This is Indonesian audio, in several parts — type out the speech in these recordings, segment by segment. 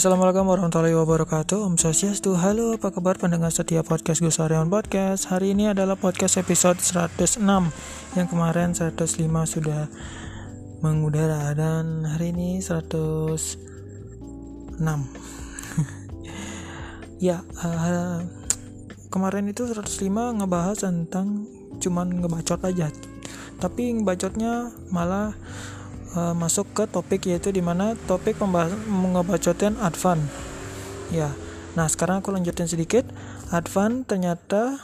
Assalamualaikum warahmatullahi wabarakatuh. Om Swastiastu Halo apa kabar pendengar setia podcast Gus Aryan Podcast? Hari ini adalah podcast episode 106 Yang kemarin 105 sudah mengudara Dan hari ini 106 Ya uh, Kemarin itu 105 ngebahas tentang Cuman ngebacot aja. Tapi ngebacotnya malah uh, masuk ke topik yaitu di mana topik pembahasan ngebacotin Advan. Ya. Nah sekarang aku lanjutin sedikit. Advan ternyata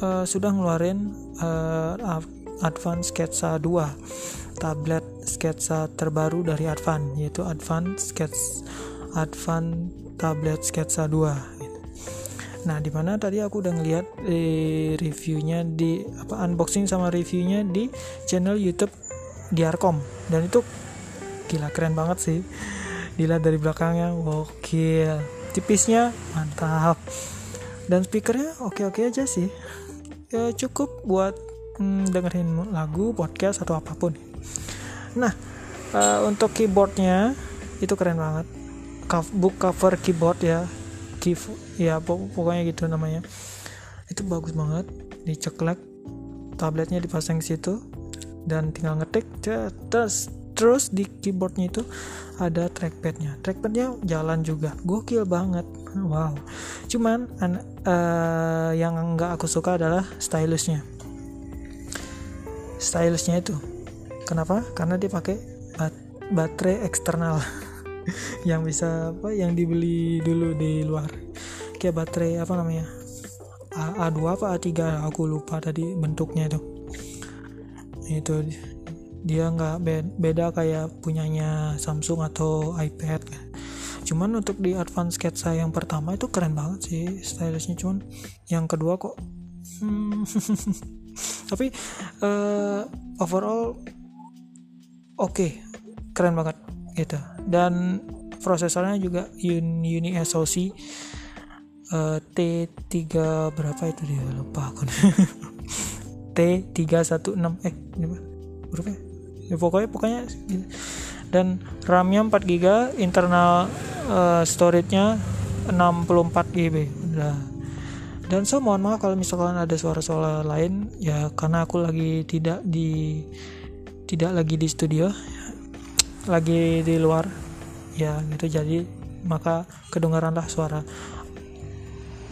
uh, sudah ngeluarin uh, Advan Sketsa 2 tablet sketsa terbaru dari Advan yaitu Advan Sketch Advan tablet sketsa 2 Nah, di mana tadi aku udah ngeliat eh, reviewnya di apa unboxing sama reviewnya di channel YouTube Diarcom dan itu gila keren banget sih. Dilihat dari belakangnya gokil. Tipisnya mantap. Dan speakernya oke-oke aja sih. Ya cukup buat hmm, dengerin lagu podcast atau apa pun. Nah uh, untuk keyboardnya itu keren banget. Book cover keyboard ya. Key, ya pokoknya gitu namanya. Itu bagus banget. Diceklek. Tabletnya dipasang situ dan tinggal ngetik terus terus di keyboardnya itu ada trackpadnya. Trackpadnya jalan juga. Gokil banget. Wow. Cuman uh, yang nggak aku suka adalah stylusnya. Stylusnya itu. Kenapa? Karena dia pakai bat baterai eksternal. Yang bisa apa yang dibeli dulu di luar. Kayak baterai apa namanya A A2 apa A3 aku lupa tadi bentuknya itu itu dia nggak beda kayak punyanya Samsung atau iPad cuman untuk di advance sketsa yang pertama itu keren banget sih stylishnya. Cuman yang kedua kok hmm, tapi uh, overall oke okay, keren banget gitu. Dan prosesornya juga Uni SoC uh, T3 berapa itu dia? Lupa aku T316 eh berapa ya? ya pokoknya pokoknya dan RAM-nya 4 GB internal uh, storage-nya 64 GB udah dan so mohon maaf kalau misalkan ada suara-suara lain. Ya karena aku lagi tidak di tidak lagi di studio. Lagi di luar. Ya gitu. Jadi maka kedengaranlah suara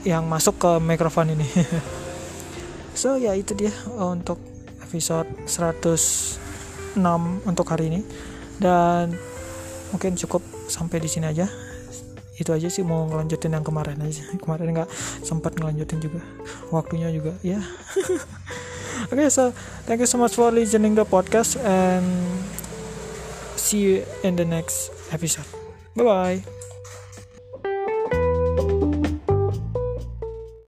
yang masuk ke mikrofon ini so ya itu dia untuk episode 106 untuk hari ini. Dan mungkin cukup sampai di sini aja. Itu aja sih mau ngelanjutin yang kemarin aja. Kemarin nggak sempat ngelanjutin juga. Waktunya juga ya. Yeah. oke okay, so thank you so much for listening the podcast and see you in the next episode. Bye bye